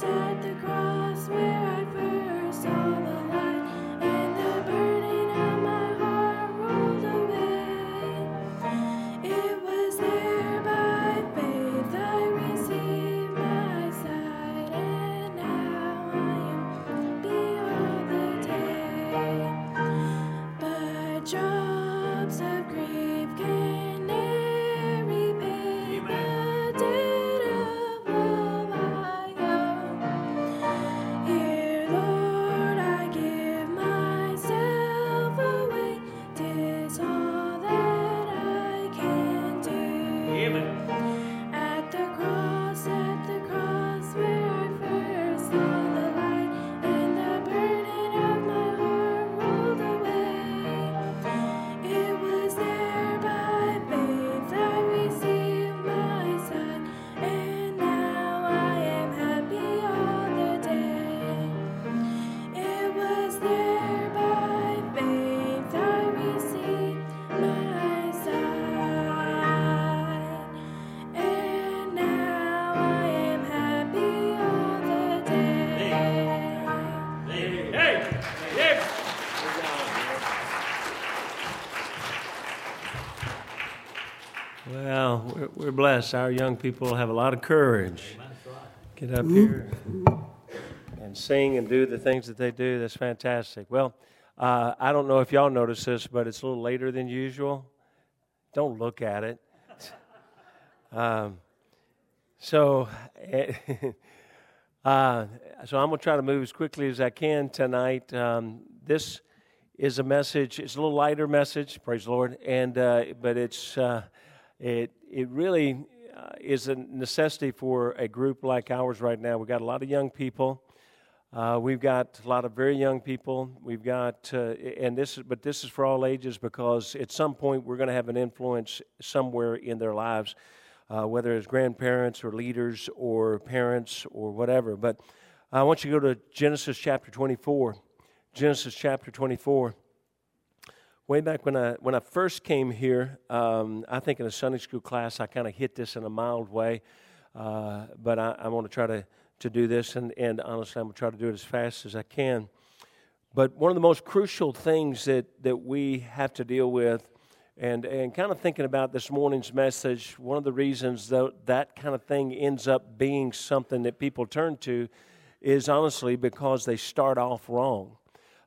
inside the We're blessed. Our young people have a lot of courage. Get up here and sing and do the things that they do. That's fantastic. Well, uh, I don't know if y'all notice this, but it's a little later than usual. Don't look at it. Um, so, uh, so I'm going to try to move as quickly as I can tonight. Um, this is a message. It's a little lighter message, praise the Lord, and uh, but it's uh, it it really uh, is a necessity for a group like ours right now. We've got a lot of young people. Uh, we've got a lot of very young people. We've got, uh, and this is, but this is for all ages because at some point we're going to have an influence somewhere in their lives, uh, whether it's grandparents or leaders or parents or whatever. But I want you to go to Genesis chapter 24. Genesis chapter 24 way back when I when I first came here, um, I think in a Sunday school class I kind of hit this in a mild way, uh, but I, I want to try to to do this, and, and honestly, I'm to try to do it as fast as I can. But one of the most crucial things that that we have to deal with, and and kind of thinking about this morning's message, one of the reasons that that kind of thing ends up being something that people turn to, is honestly because they start off wrong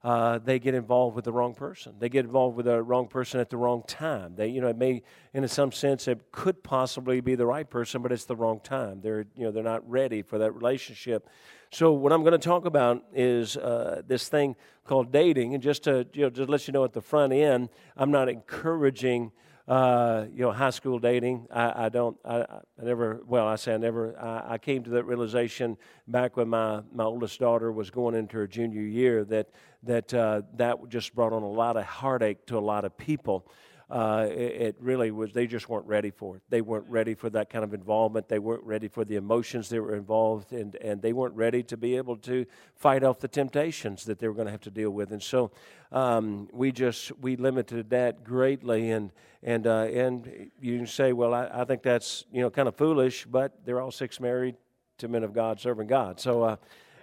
uh, they get involved with the wrong person. They get involved with the wrong person at the wrong time. They, you know, it may, in some sense, it could possibly be the right person, but it's the wrong time. They're, you know, they're not ready for that relationship. So, what I'm going to talk about is uh, this thing called dating, and just to, you know, just let you know at the front end, I'm not encouraging uh, you know, high school dating. I, I don't, I, I, never, well, I say I never, I, I, came to that realization back when my, my oldest daughter was going into her junior year that, that, uh, that just brought on a lot of heartache to a lot of people uh, it, really was, they just weren't ready for it. They weren't ready for that kind of involvement. They weren't ready for the emotions that were involved, and, and they weren't ready to be able to fight off the temptations that they were going to have to deal with. And so um, we just, we limited that greatly. And, and, uh, and you can say, well, I, I think that's, you know, kind of foolish, but they're all six married to men of God serving God. So, uh,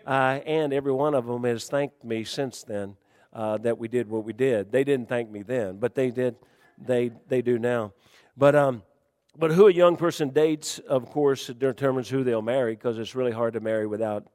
uh, and every one of them has thanked me since then. Uh, that we did what we did. They didn't thank me then, but they did they they do now. But um, but who a young person dates, of course, determines who they'll marry because it's really hard to marry without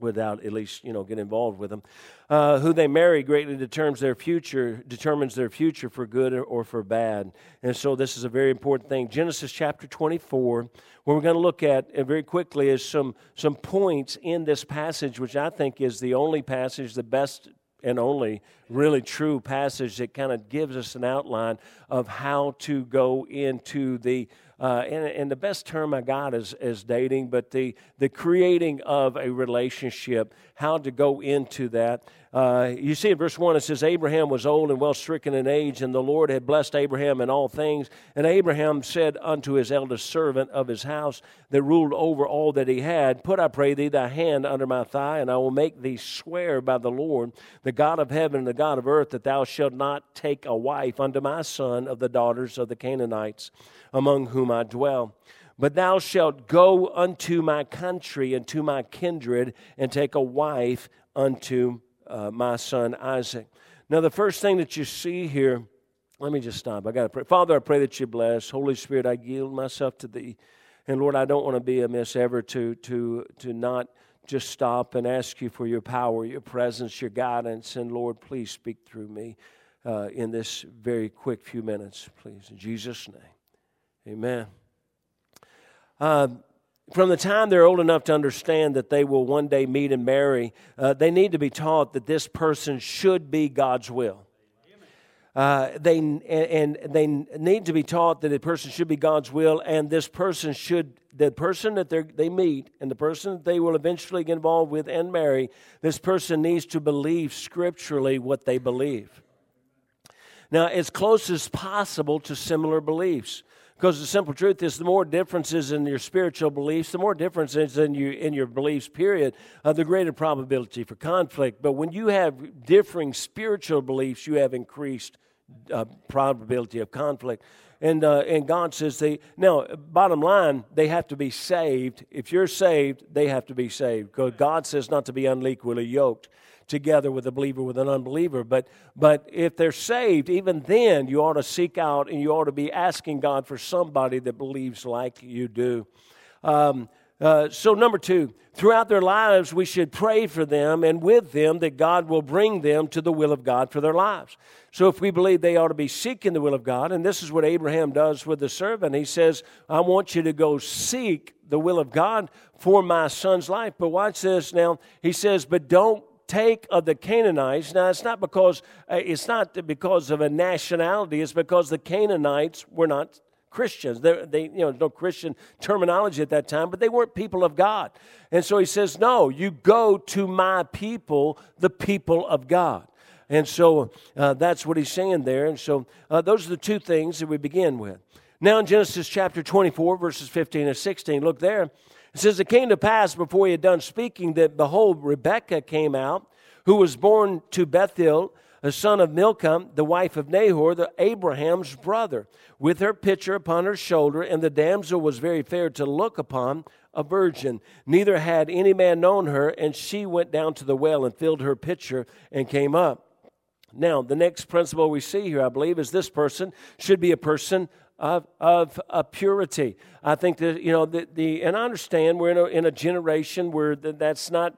without at least you know get involved with them. Uh, who they marry greatly determines their future, determines their future for good or, or, for bad. And so this is a very important thing. Genesis chapter 24, what we're going to look at very quickly is some some points in this passage, which I think is the only passage, the best and only really true passage that kind of gives us an outline of how to go into the uh, and, and, the best term I got is, is dating, but the, the creating of a relationship, how to go into that. Uh, you see in verse 1, it says, Abraham was old and well stricken in age, and the Lord had blessed Abraham in all things. And Abraham said unto his eldest servant of his house that ruled over all that he had, Put, I pray thee, thy hand under my thigh, and I will make thee swear by the Lord, the God of heaven and the God of earth, that thou shalt not take a wife unto my son of the daughters of the Canaanites, among whom I dwell. But thou shalt go unto my country and to my kindred, and take a wife unto uh, my son Isaac. Now, the first thing that you see here, let me just stop. I got to pray. Father, I pray that you bless. Holy Spirit, I yield myself to thee. And Lord, I don't want to be amiss ever to, to, to not just stop and ask you for your power, your presence, your guidance. And Lord, please speak through me uh, in this very quick few minutes, please. In Jesus' name, amen. Uh, from the time they're old enough to understand that they will one day meet and marry, uh, they need to be taught that this person should be God's will. Uh, they and, and they need to be taught that a person should be God's will, and this person should the person that they meet and the person that they will eventually get involved with and marry. This person needs to believe scripturally what they believe. Now, as close as possible to similar beliefs. Because the simple truth is, the more differences in your spiritual beliefs, the more differences in your in your beliefs, period, uh, the greater probability for conflict. But when you have differing spiritual beliefs, you have increased uh, probability of conflict. And uh, and God says they now. Bottom line, they have to be saved. If you're saved, they have to be saved. Because God says not to be unequally yoked together with a believer with an unbeliever. But, but if they're saved, even then, you ought to seek out and you ought to be asking God for somebody that believes like you do. Um, uh, so, number two, throughout their lives, we should pray for them and with them that God will bring them to the will of God for their lives. So, if we believe they ought to be seeking the will of God, and this is what Abraham does with the servant, he says, I want you to go seek the will of God for my son's life. But watch this now. He says, but don't take of the Canaanites. Now, it's not because uh, it's not because of a nationality. It's because the Canaanites were not Christians. They, they, you know, no Christian terminology at that time, but they weren't people of God. And so he says, No, you go to my people, the people of God. And so uh, that's what he's saying there. And so uh, those are the two things that we begin with. Now in Genesis chapter 24, verses 15 and 16, look there. It says, It came to pass before he had done speaking that, behold, Rebekah came out, who was born to Bethuel a son of Milcah, the wife of Nahor, the Abraham's brother, with her pitcher upon her shoulder, and the damsel was very fair to look upon, a virgin. Neither had any man known her, and she went down to the well and filled her pitcher and came up. Now, the next principle we see here, I believe, is this person should be a person of, of, of purity. I think that, you know, the, the and I understand we're in a, in a generation where that's not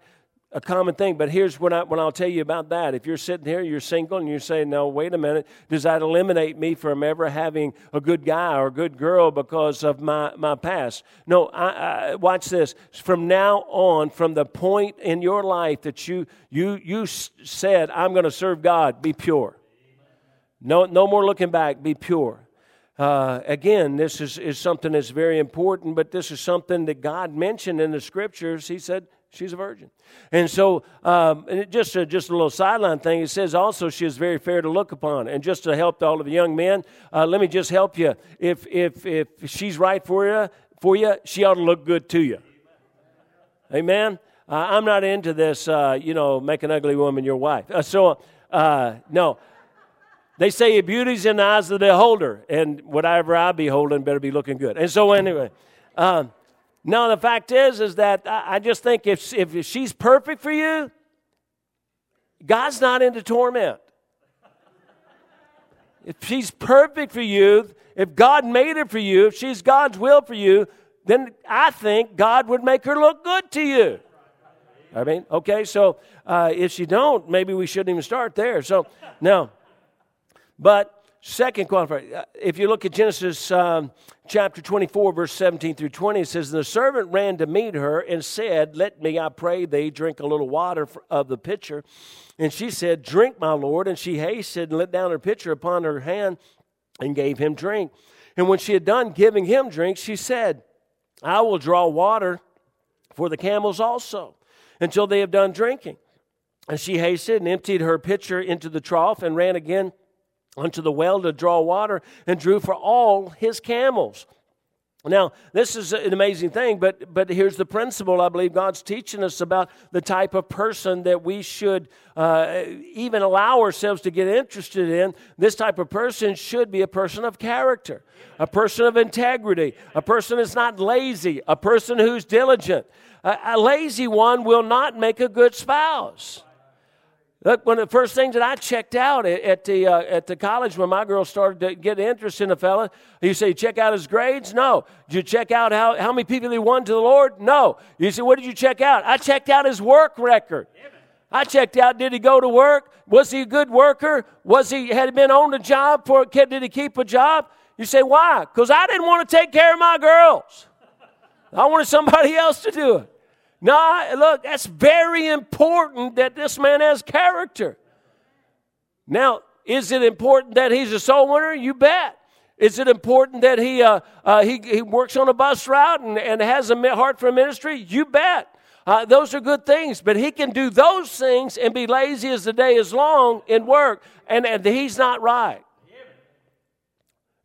a common thing. But here's what, I, what I'll tell you about that. If you're sitting here, you're single, and you're saying, no, wait a minute, does that eliminate me from ever having a good guy or a good girl because of my, my past? No, I, I, watch this. From now on, from the point in your life that you, you, you said, I'm going to serve God, be pure. No, no more looking back, be pure. Uh, again, this is, is something that's very important, but this is something that God mentioned in the scriptures. He said, She's a virgin. And so, um, and just, a, just a little sideline thing, it says also she is very fair to look upon. And just to help all of the young men, uh, let me just help you. If, if, if she's right for you, for you, she ought to look good to you. Amen? Uh, I'm not into this, uh, you know, make an ugly woman your wife. Uh, so, uh, no. They say beauty's in the eyes of the beholder, and whatever I be holding better be looking good. And so, anyway. Um, now, the fact is, is that I just think if, if she's perfect for you, God's not into torment. If she's perfect for you, if God made her for you, if she's God's will for you, then I think God would make her look good to you. I mean, okay, so uh, if she don't, maybe we shouldn't even start there. So, no. But Second qualifier, uh, if you look at Genesis um, chapter 24, verse 17 through 20, it says, The servant ran to meet her and said, Let me, I pray thee, drink a little water of the pitcher. And she said, Drink, my lord. And she hasted and let down her pitcher upon her hand and gave him drink. And when she had done giving him drink, she said, I will draw water for the camels also until they have done drinking. And she hasted and emptied her pitcher into the trough and ran again unto the well to draw water and drew for all his camels. Now, this is an amazing thing, but, but here's the principle I believe God's teaching us about the type of person that we should uh, even allow ourselves to get interested in. This type of person should be a person of character, a person of integrity, a person that's not lazy, a person who's diligent. A, a lazy one will not make a good spouse. Look, one of the first things that I checked out at, the, uh, at the college when my girl started to get interest in a fella, you say, check out his grades? No. Did you check out how, how many people he won to the Lord? No. You say, what did you check out? I checked out his work record. I checked out, did he go to work? Was he a good worker? Was he, had he been on the job for, did he keep a job? You say, why? Because I didn't want to take care of my girls. I wanted somebody else to do it. No, look, that's very important that this man has character. Now, is it important that he's a soul winner? You bet. Is it important that he, uh, uh, he, he works on a bus route and, and has a heart for ministry? You bet. Uh, those are good things, but he can do those things and be lazy as the day is long in work, and, and he's not right.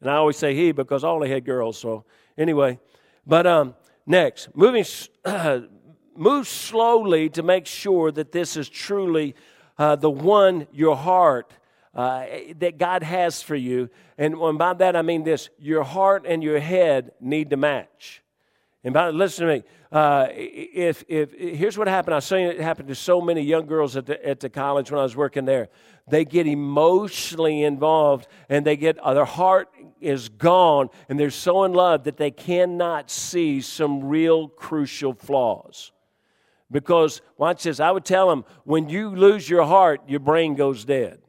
And I always say he because I only had girls, so anyway. But um, next, moving move slowly to make sure that this is truly uh, the one your heart uh, that God has for you. And by that I mean this your heart and your head need to match. And by, listen to me. Uh, if, if here's what happened, I was saying it happened to so many young girls at the, at the college when I was working there. They get emotionally involved, and they get uh, their heart is gone, and they're so in love that they cannot see some real crucial flaws. Because watch this, I would tell them when you lose your heart, your brain goes dead.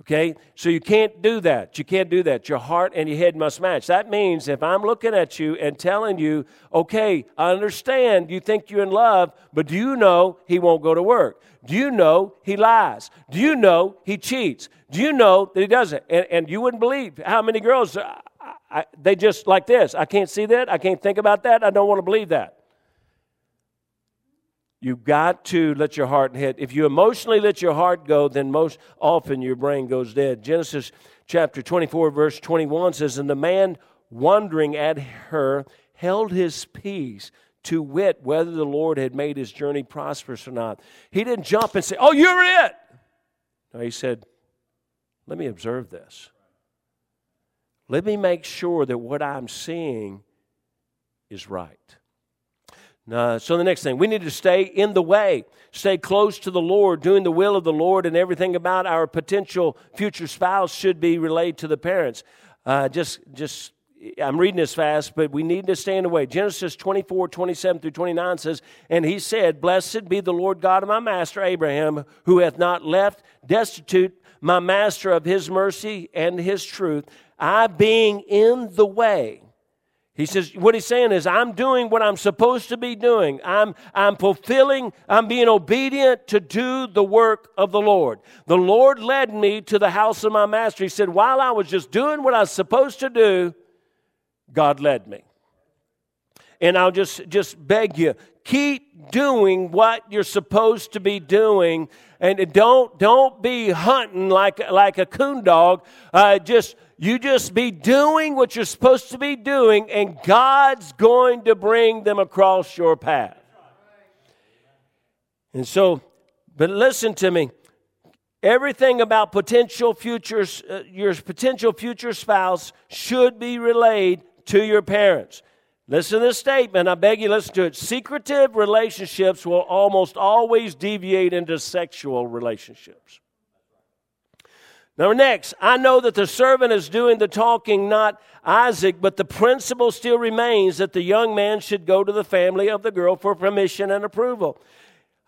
Okay? So you can't do that. You can't do that. Your heart and your head must match. That means if I'm looking at you and telling you, okay, I understand you think you're in love, but do you know he won't go to work? Do you know he lies? Do you know he cheats? Do you know that he doesn't? And, and you wouldn't believe how many girls, uh, I, I, they just like this. I can't see that. I can't think about that. I don't want to believe that. You've got to let your heart hit. If you emotionally let your heart go, then most often your brain goes dead. Genesis chapter 24, verse 21 says, And the man wondering at her held his peace to wit whether the Lord had made his journey prosperous or not. He didn't jump and say, Oh, you're it. No, he said, Let me observe this. Let me make sure that what I'm seeing is right. Uh, so the next thing, we need to stay in the way, stay close to the Lord, doing the will of the Lord, and everything about our potential future spouse should be relayed to the parents. Uh, just, just, I'm reading this fast, but we need to stay in the way. Genesis 24, 27 through 29 says, And he said, Blessed be the Lord God of my master Abraham, who hath not left destitute my master of his mercy and his truth, I being in the way he says, what he's saying is, I'm doing what I'm supposed to be doing. I'm, I'm fulfilling, I'm being obedient to do the work of the Lord. The Lord led me to the house of my master. He said, while I was just doing what I was supposed to do, God led me. And I'll just, just beg you, keep doing what you're supposed to be doing. And don't, don't be hunting like, like a coon dog. Uh, just, you just be doing what you're supposed to be doing, and God's going to bring them across your path. And so, but listen to me. Everything about potential futures, uh, your potential future spouse should be relayed to your parents. Listen to this statement. I beg you, listen to it. Secretive relationships will almost always deviate into sexual relationships. Now, next, I know that the servant is doing the talking, not Isaac, but the principle still remains that the young man should go to the family of the girl for permission and approval.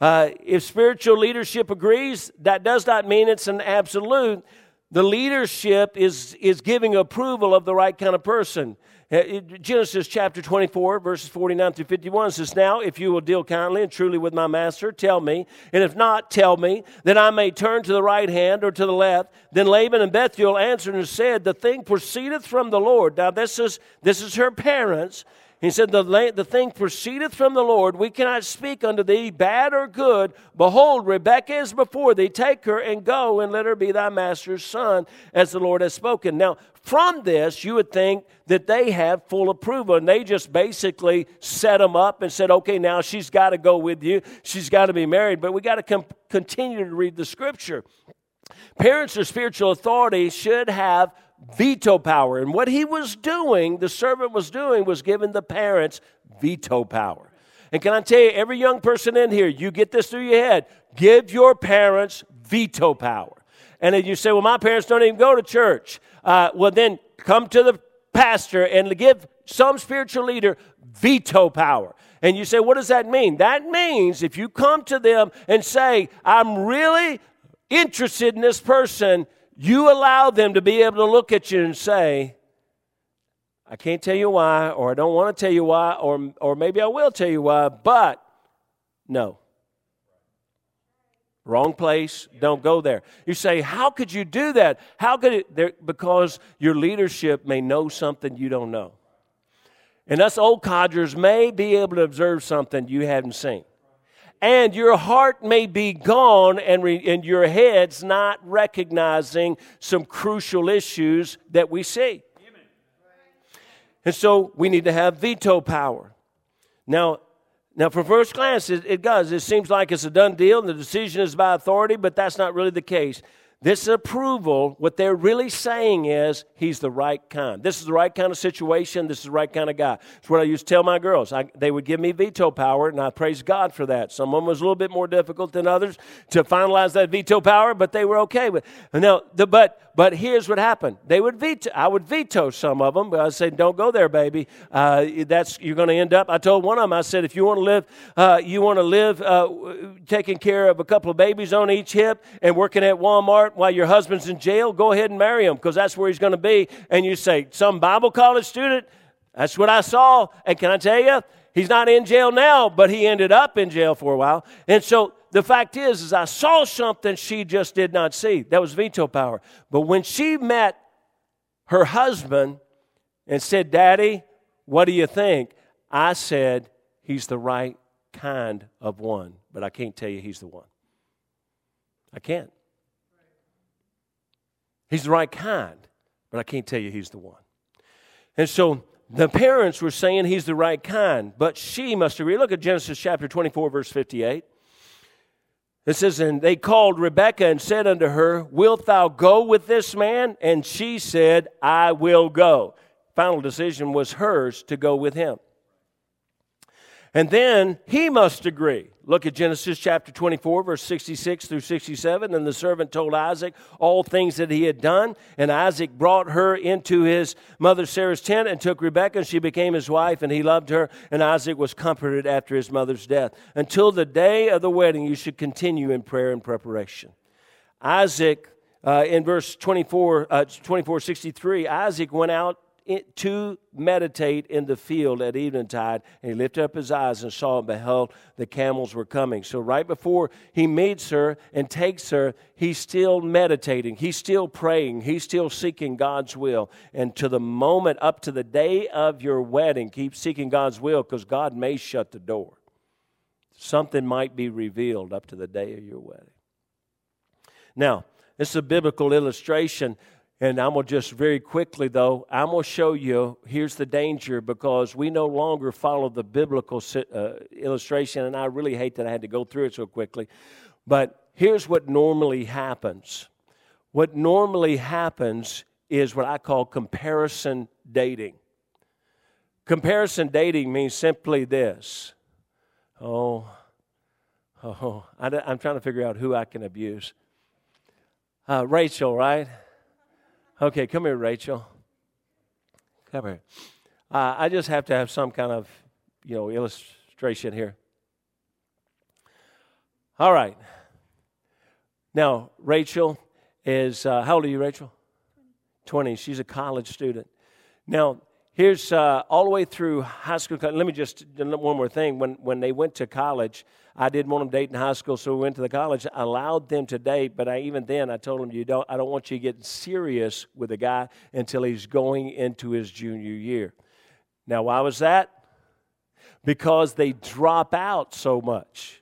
Uh, if spiritual leadership agrees, that does not mean it's an absolute. The leadership is, is giving approval of the right kind of person. Uh, Genesis chapter 24, verses 49 through 51 says, Now, if you will deal kindly and truly with my master, tell me, and if not, tell me, that I may turn to the right hand or to the left. Then Laban and Bethuel answered and said, The thing proceedeth from the Lord. Now, this is, this is her parents. He said, the, the thing proceedeth from the Lord. We cannot speak unto thee bad or good. Behold, Rebekah is before thee. Take her and go and let her be thy master's son, as the Lord has spoken. Now, from this, you would think that they have full approval. And they just basically set them up and said, okay, now she's got to go with you. She's got to be married. But we got to com- continue to read the scripture. Parents or spiritual authority should have veto power. And what he was doing, the servant was doing, was giving the parents veto power. And can I tell you, every young person in here, you get this through your head give your parents veto power. And if you say, well, my parents don't even go to church. Uh, well, then come to the pastor and give some spiritual leader veto power. And you say, what does that mean? That means if you come to them and say, I'm really interested in this person, you allow them to be able to look at you and say, I can't tell you why, or I don't want to tell you why, or, or maybe I will tell you why, but no. Wrong place, don't go there. You say, How could you do that? How could it? There, because your leadership may know something you don't know. And us old codgers may be able to observe something you haven't seen and your heart may be gone and, re, and your head's not recognizing some crucial issues that we see. And so we need to have veto power. Now, now for first glance, it, it does. It seems like it's a done deal and the decision is by authority, but that's not really the case. This approval, what they're really saying is he's the right kind. This is the right kind of situation. This is the right kind of guy. It's what I used to tell my girls. I, they would give me veto power, and I praise God for that. Some of them was a little bit more difficult than others to finalize that veto power, but they were okay with. Now, the, but but here's what happened. They would veto. I would veto some of them, but I said, "Don't go there, baby. Uh, that's you're going to end up." I told one of them. I said, "If you want to live, uh, you want to live uh, taking care of a couple of babies on each hip and working at Walmart while your husband's in jail. Go ahead and marry him because that's where he's going to be." And you say, "Some Bible college student." That's what I saw. And can I tell you, he's not in jail now, but he ended up in jail for a while. And so the fact is, is I saw something she just did not see. That was veto power. But when she met her husband and said, Daddy, what do you think? I said, He's the right kind of one, but I can't tell you he's the one. I can't. He's the right kind, but I can't tell you he's the one. And so the parents were saying he's the right kind, but she must agree. Look at Genesis chapter 24, verse 58. It says, And they called Rebekah and said unto her, Wilt thou go with this man? And she said, I will go. Final decision was hers to go with him. And then he must agree. Look at Genesis chapter 24, verse 66 through 67. And the servant told Isaac all things that he had done. And Isaac brought her into his mother Sarah's tent and took Rebekah, and she became his wife, and he loved her. And Isaac was comforted after his mother's death. Until the day of the wedding, you should continue in prayer and preparation. Isaac, uh, in verse 24, uh, 24 63, Isaac went out to meditate in the field at eventide, and he lifted up his eyes and saw and beheld the camels were coming. So, right before he meets her and takes her, he's still meditating, he's still praying, he's still seeking God's will. And to the moment, up to the day of your wedding, keep seeking God's will because God may shut the door. Something might be revealed up to the day of your wedding. Now, this is a biblical illustration and I'm going to just very quickly, though, I'm going to show you here's the danger because we no longer follow the biblical uh, illustration, and I really hate that I had to go through it so quickly. But here's what normally happens what normally happens is what I call comparison dating. Comparison dating means simply this oh, oh, I, am trying to figure out who I can abuse. Uh, Rachel, right? Okay, come here, Rachel. Come here. Uh, I just have to have some kind of, you know, illustration here. All right. Now, Rachel is, uh, how old are you, Rachel? 20. She's a college student. Now, here's uh, all the way through high school. Let me just, one more thing. When, when they went to college, I didn't want them dating high school, so we went to the college. I allowed them to date, but I, even then, I told them, you don't, I don't want you getting serious with a guy until he's going into his junior year. Now, why was that? Because they drop out so much.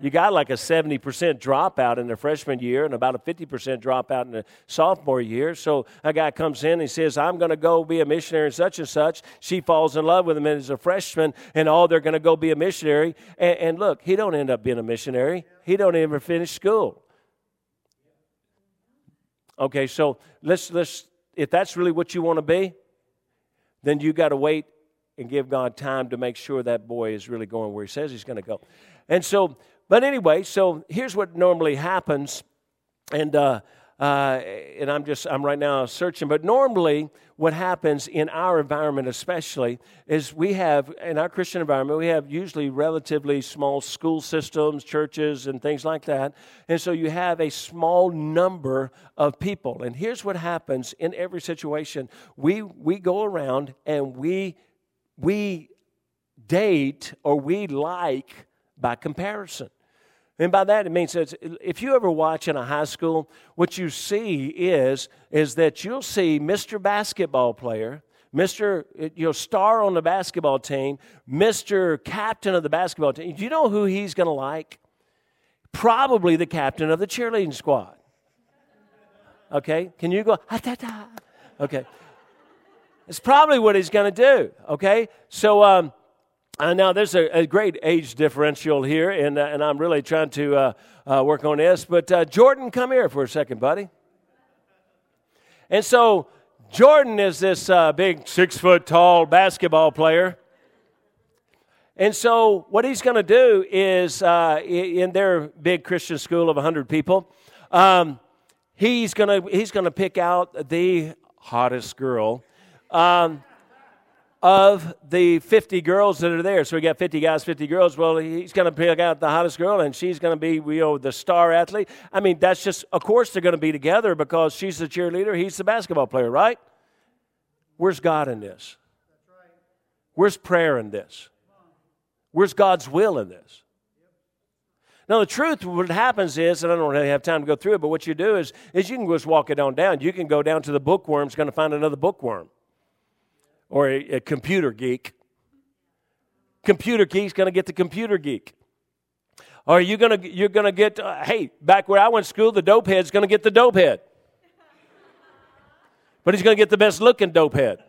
You got like a 70% dropout in the freshman year and about a 50% dropout in the sophomore year. So a guy comes in and he says, I'm going to go be a missionary and such and such. She falls in love with him as a freshman and all they're going to go be a missionary. And, and look, he don't end up being a missionary. He don't even finish school. Okay, so let's, let's, if that's really what you want to be, then you got to wait and give God time to make sure that boy is really going where he says he's going to go. And so but anyway, so here's what normally happens, and uh, uh, and I'm just I'm right now searching. But normally, what happens in our environment, especially, is we have in our Christian environment we have usually relatively small school systems, churches, and things like that. And so you have a small number of people. And here's what happens in every situation: we we go around and we we date or we like by comparison. And by that, it means that if you ever watch in a high school, what you see is, is that you'll see Mr. Basketball player, Mr. You know, star on the basketball team, Mr. Captain of the basketball team. Do you know who he's going to like? Probably the captain of the cheerleading squad. Okay? Can you go, Okay. It's probably what he's going to do. Okay? So, um, Uh, now, there's a, a, great age differential here, and, uh, and I'm really trying to uh, uh work on this. But uh, Jordan, come here for a second, buddy. And so, Jordan is this uh, big six foot tall basketball player. And so, what he's going to do is, in their big Christian school of 100 people, um, he's going to he's to pick out the hottest girl. Um, of the 50 girls that are there. So we got 50 guys, 50 girls. Well, he's going to pick out the hottest girl, and she's going to be you know the star athlete. I mean, that's just of course they're going to be together because she's the cheerleader, he's the basketball player, right? Where's God in this? Where's prayer in this? Where's God's will in this? Now, the truth, what happens is, and I don't really have time to go through it, but what you do is, is you can just walk it on down. You can go down to the bookworm's going to find another bookworm or a, a computer geek. Computer geek's going to get the computer geek. Or you going to you're going to get uh, hey, back where I went to school, the dope head's going to get the dope head. But he's going to get the best looking dope head.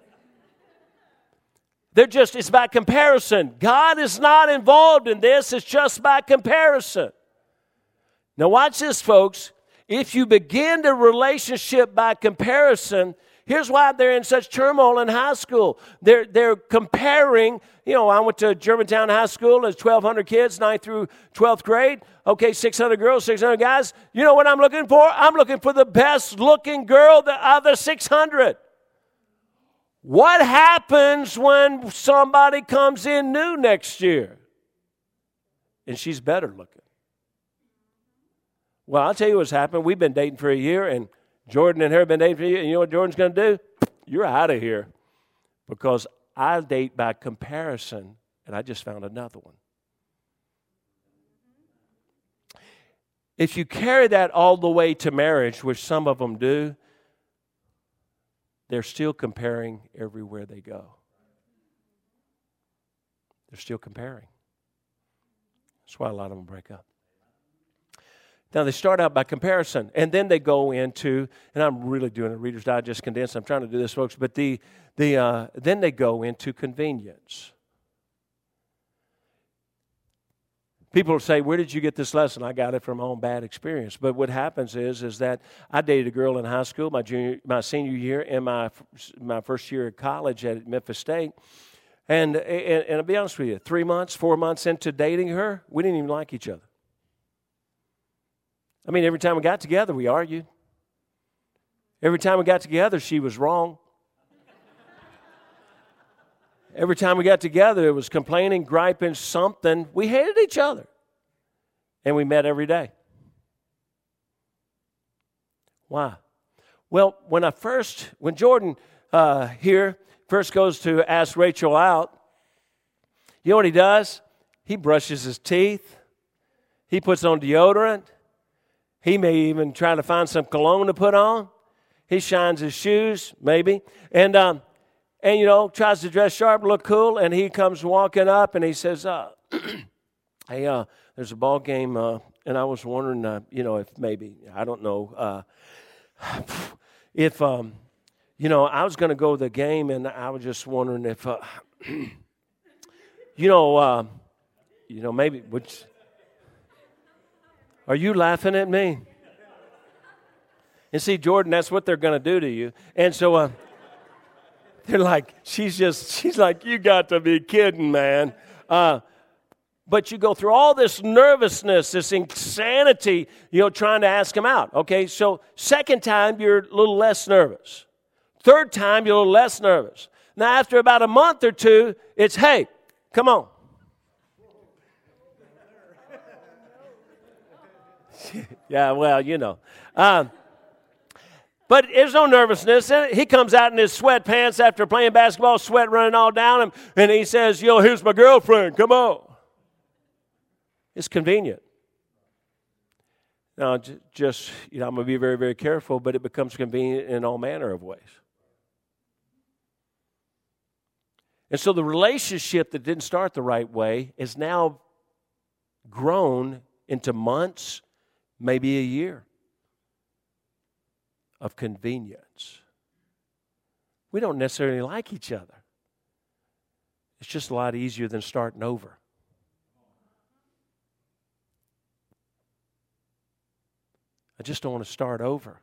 They're just, it's by comparison. God is not involved in this, it's just by comparison. Now, watch this, folks. If you begin the relationship by comparison, Here's why they're in such turmoil in high school. They're, they're comparing, you know, I went to Germantown High School, there's 1,200 kids, 9th through 12th grade. Okay, 600 girls, 600 guys. You know what I'm looking for? I'm looking for the best looking girl out of the 600. What happens when somebody comes in new next year and she's better looking? Well, I'll tell you what's happened. We've been dating for a year, and Jordan and her have been dating for you, and you know what Jordan's going to do? You're out of here because I date by comparison, and I just found another one. If you carry that all the way to marriage, which some of them do, they're still comparing everywhere they go. They're still comparing. That's why a lot of them break up. Now, they start out by comparison, and then they go into, and I'm really doing a Reader's Digest condensed. I'm trying to do this, folks, but the, the, uh, then they go into convenience. People say, "Where did you get this lesson?" I got it from my own bad experience. But what happens is, is that I dated a girl in high school, my junior, my senior year, and my my first year of college at Memphis State. And, and, and I'll be honest with you, three months, four months into dating her, we didn't even like each other. I mean, every time we got together, we argued. Every time we got together, she was wrong. Every time we got together, it was complaining, griping, something. We hated each other. And we met every day. Why? Well, when I first, when Jordan uh, here first goes to ask Rachel out, you know what he does? He brushes his teeth, he puts on deodorant, he may even try to find some cologne to put on. He shines his shoes, maybe. And, um, and you know, tries to dress sharp, look cool. And he comes walking up and he says, uh, Hey, uh, there's a ball game. Uh, and I was wondering, uh, you know, if maybe, I don't know, uh, if, um, you know, I was going to go to the game and I was just wondering if, uh, you know, uh, you know, maybe, which, are you laughing at me? And see, Jordan, that's what they're going to do to you. And so uh, they're like, she's just, she's like, you got to be kidding, man. Uh, but you go through all this nervousness, this insanity, you know, trying to ask him out. Okay, so second time, you're a little less nervous. Third time, you're a little less nervous. Now, after about a month or two, it's, hey, come on. yeah, well, you know. Um, but there's no nervousness. He comes out in his sweatpants after playing basketball, sweat running all down him, and he says, Yo, here's my girlfriend. Come on. It's convenient. Now, just, you know, I'm going to be very, very careful, but it becomes convenient in all manner of ways. And so the relationship that didn't start the right way is now grown into months maybe a year of convenience. We don't necessarily like each other. It's just a lot easier than starting over. I just don't want to start over.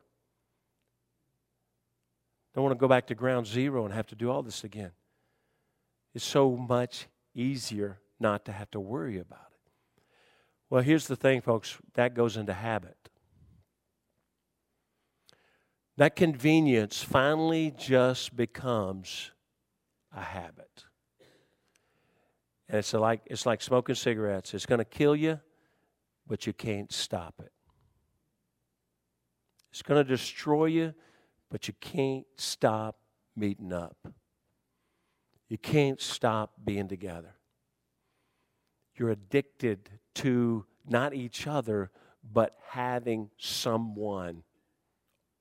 Don't want to go back to ground zero and have to do all this again. It's so much easier not to have to worry about it. Well, here's the thing, folks that goes into habit. That convenience finally just becomes a habit. And it's like, it's like smoking cigarettes. It's going to kill you, but you can't stop it. It's going to destroy you, but you can't stop meeting up. You can't stop being together. You're addicted to not each other, but having someone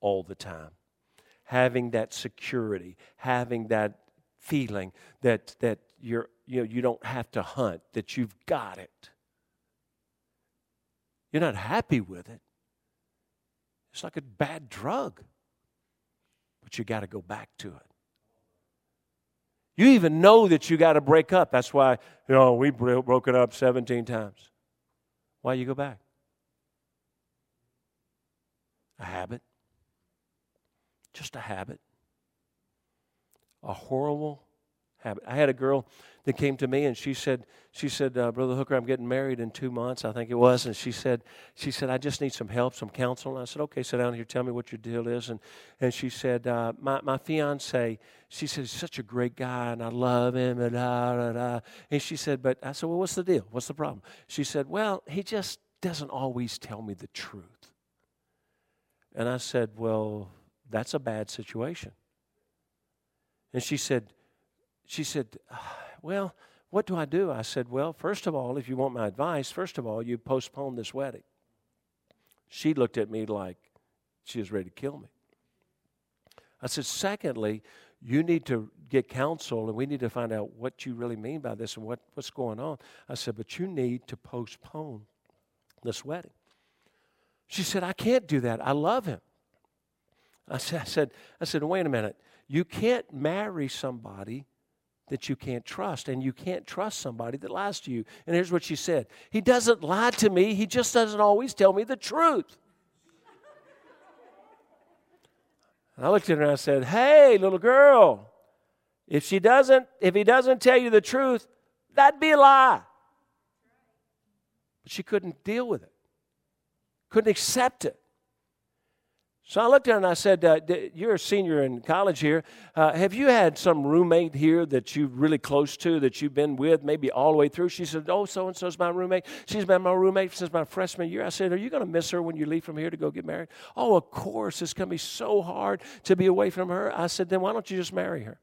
all the time. Having that security, having that feeling that, that you're, you, know, you don't have to hunt, that you've got it. You're not happy with it. It's like a bad drug, but you got to go back to it. You even know that you got to break up. That's why, you know, we broke it up 17 times. Why you go back? A habit. Just a habit. A horrible habit. I had a girl that came to me and she said, she said, uh, Brother Hooker, I'm getting married in two months, I think it was. And she said, she said, I just need some help, some counsel. And I said, okay, sit down here, tell me what your deal is. And, and she said, uh, my, my fiance, she said, he's such a great guy and I love him. And, da, da, da. and she said, but I said, well, what's the deal? What's the problem? She said, well, he just doesn't always tell me the truth. And I said, well, that's a bad situation. And she said, she said, ah, Well, what do I do? I said, Well, first of all, if you want my advice, first of all, you postpone this wedding. She looked at me like she was ready to kill me. I said, Secondly, you need to get counsel and we need to find out what you really mean by this and what, what's going on. I said, But you need to postpone this wedding. She said, I can't do that. I love him. I said, I said, I said, wait a minute. You can't marry somebody that you can't trust, and you can't trust somebody that lies to you. And here's what she said He doesn't lie to me, he just doesn't always tell me the truth. I looked at her and I said, Hey, little girl, if she doesn't, if he doesn't tell you the truth, that'd be a lie. But she couldn't deal with it, couldn't accept it. So I looked at her and I said, uh, You're a senior in college here. Uh, have you had some roommate here that you're really close to, that you've been with maybe all the way through? She said, Oh, so and so's my roommate. She's been my roommate since my freshman year. I said, Are you going to miss her when you leave from here to go get married? Oh, of course. It's going to be so hard to be away from her. I said, Then why don't you just marry her?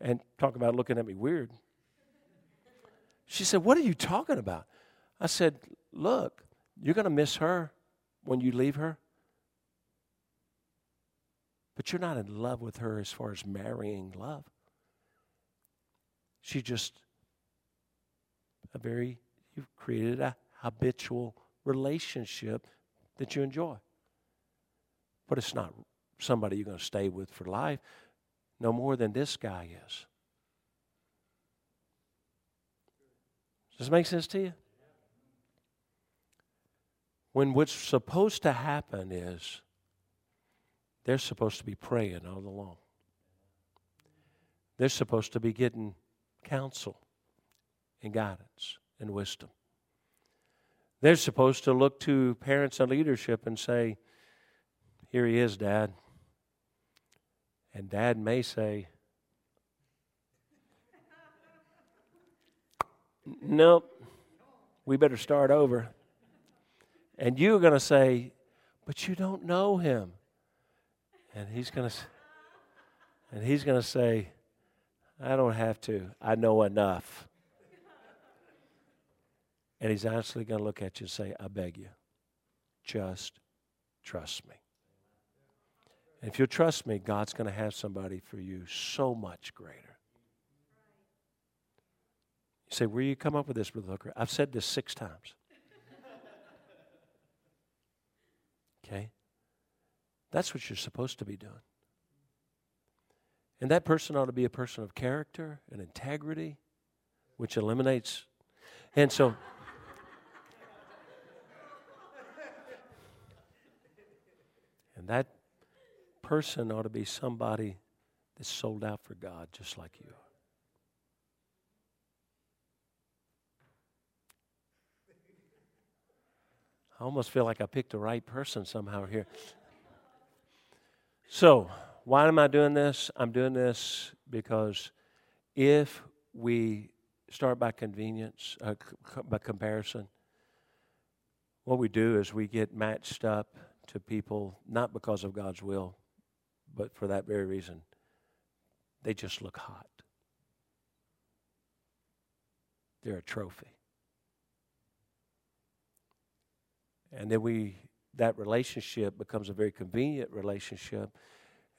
And talk about looking at me weird. She said, What are you talking about? I said, Look, you're going to miss her when you leave her. But you're not in love with her as far as marrying love. She's just a very, you've created a habitual relationship that you enjoy. But it's not somebody you're going to stay with for life, no more than this guy is. Does this make sense to you? When what's supposed to happen is they're supposed to be praying all along. They're supposed to be getting counsel and guidance and wisdom. They're supposed to look to parents and leadership and say, Here he is, Dad. And Dad may say, Nope, we better start over. And you're going to say, but you don't know him. And he's going to and he's going to say, I don't have to. I know enough. And he's actually going to look at you and say, I beg you, just trust me. And if you'll trust me, God's going to have somebody for you so much greater. You say, Where you come up with this, Brother Hooker? I've said this six times. Okay? That's what you're supposed to be doing. And that person ought to be a person of character and integrity, which eliminates. And so. and that person ought to be somebody that's sold out for God, just like you are. I almost feel like I picked the right person somehow here. So, why am I doing this? I'm doing this because if we start by convenience, uh, by comparison, what we do is we get matched up to people not because of God's will, but for that very reason. They just look hot. They're a trophy. And then we that relationship becomes a very convenient relationship,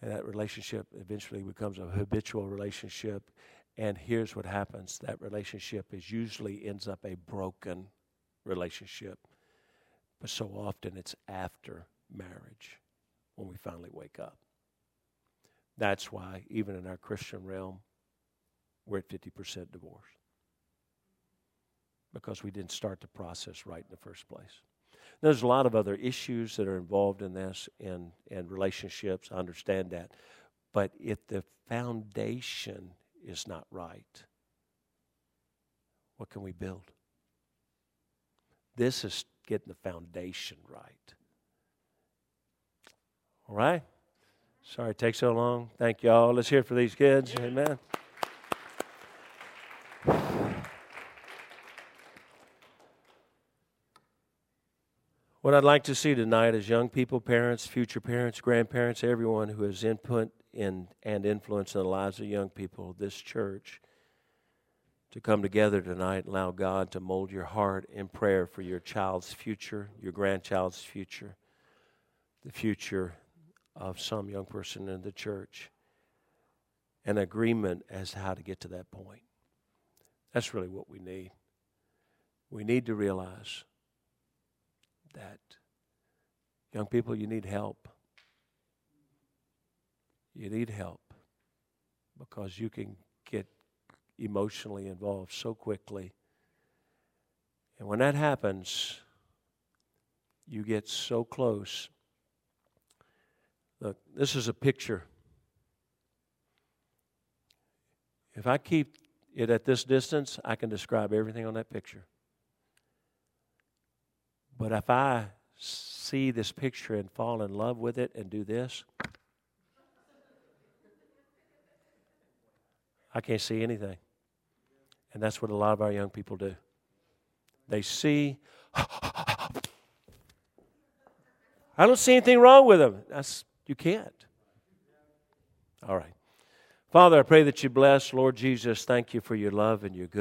and that relationship eventually becomes a habitual relationship. And here's what happens: that relationship is usually ends up a broken relationship, but so often it's after marriage when we finally wake up. That's why even in our Christian realm, we're at 50% divorce because we didn't start the process right in the first place. There's a lot of other issues that are involved in this and, and relationships. I understand that. But if the foundation is not right, what can we build? This is getting the foundation right. All right? Sorry it takes so long. Thank y'all. Let's hear it for these kids. Amen. What I'd like to see tonight is young people, parents, future parents, grandparents, everyone who has input in and influence in the lives of young people, this church, to come together tonight and allow God to mold your heart in prayer for your child's future, your grandchild's future, the future of some young person in the church, an agreement as to how to get to that point. That's really what we need. We need to realize that young people, you need help. You need help because you can get emotionally involved so quickly. And when that happens, you get so close. Look, this is a picture. If I keep it at this distance, I can describe everything on that picture. But if I see this picture and fall in love with it and do this, I can't see anything. And that's what a lot of our young people do. They see, I don't see anything wrong with them. That's, you can't. All right. Father, I pray that you bless, Lord Jesus. Thank you for your love and your good.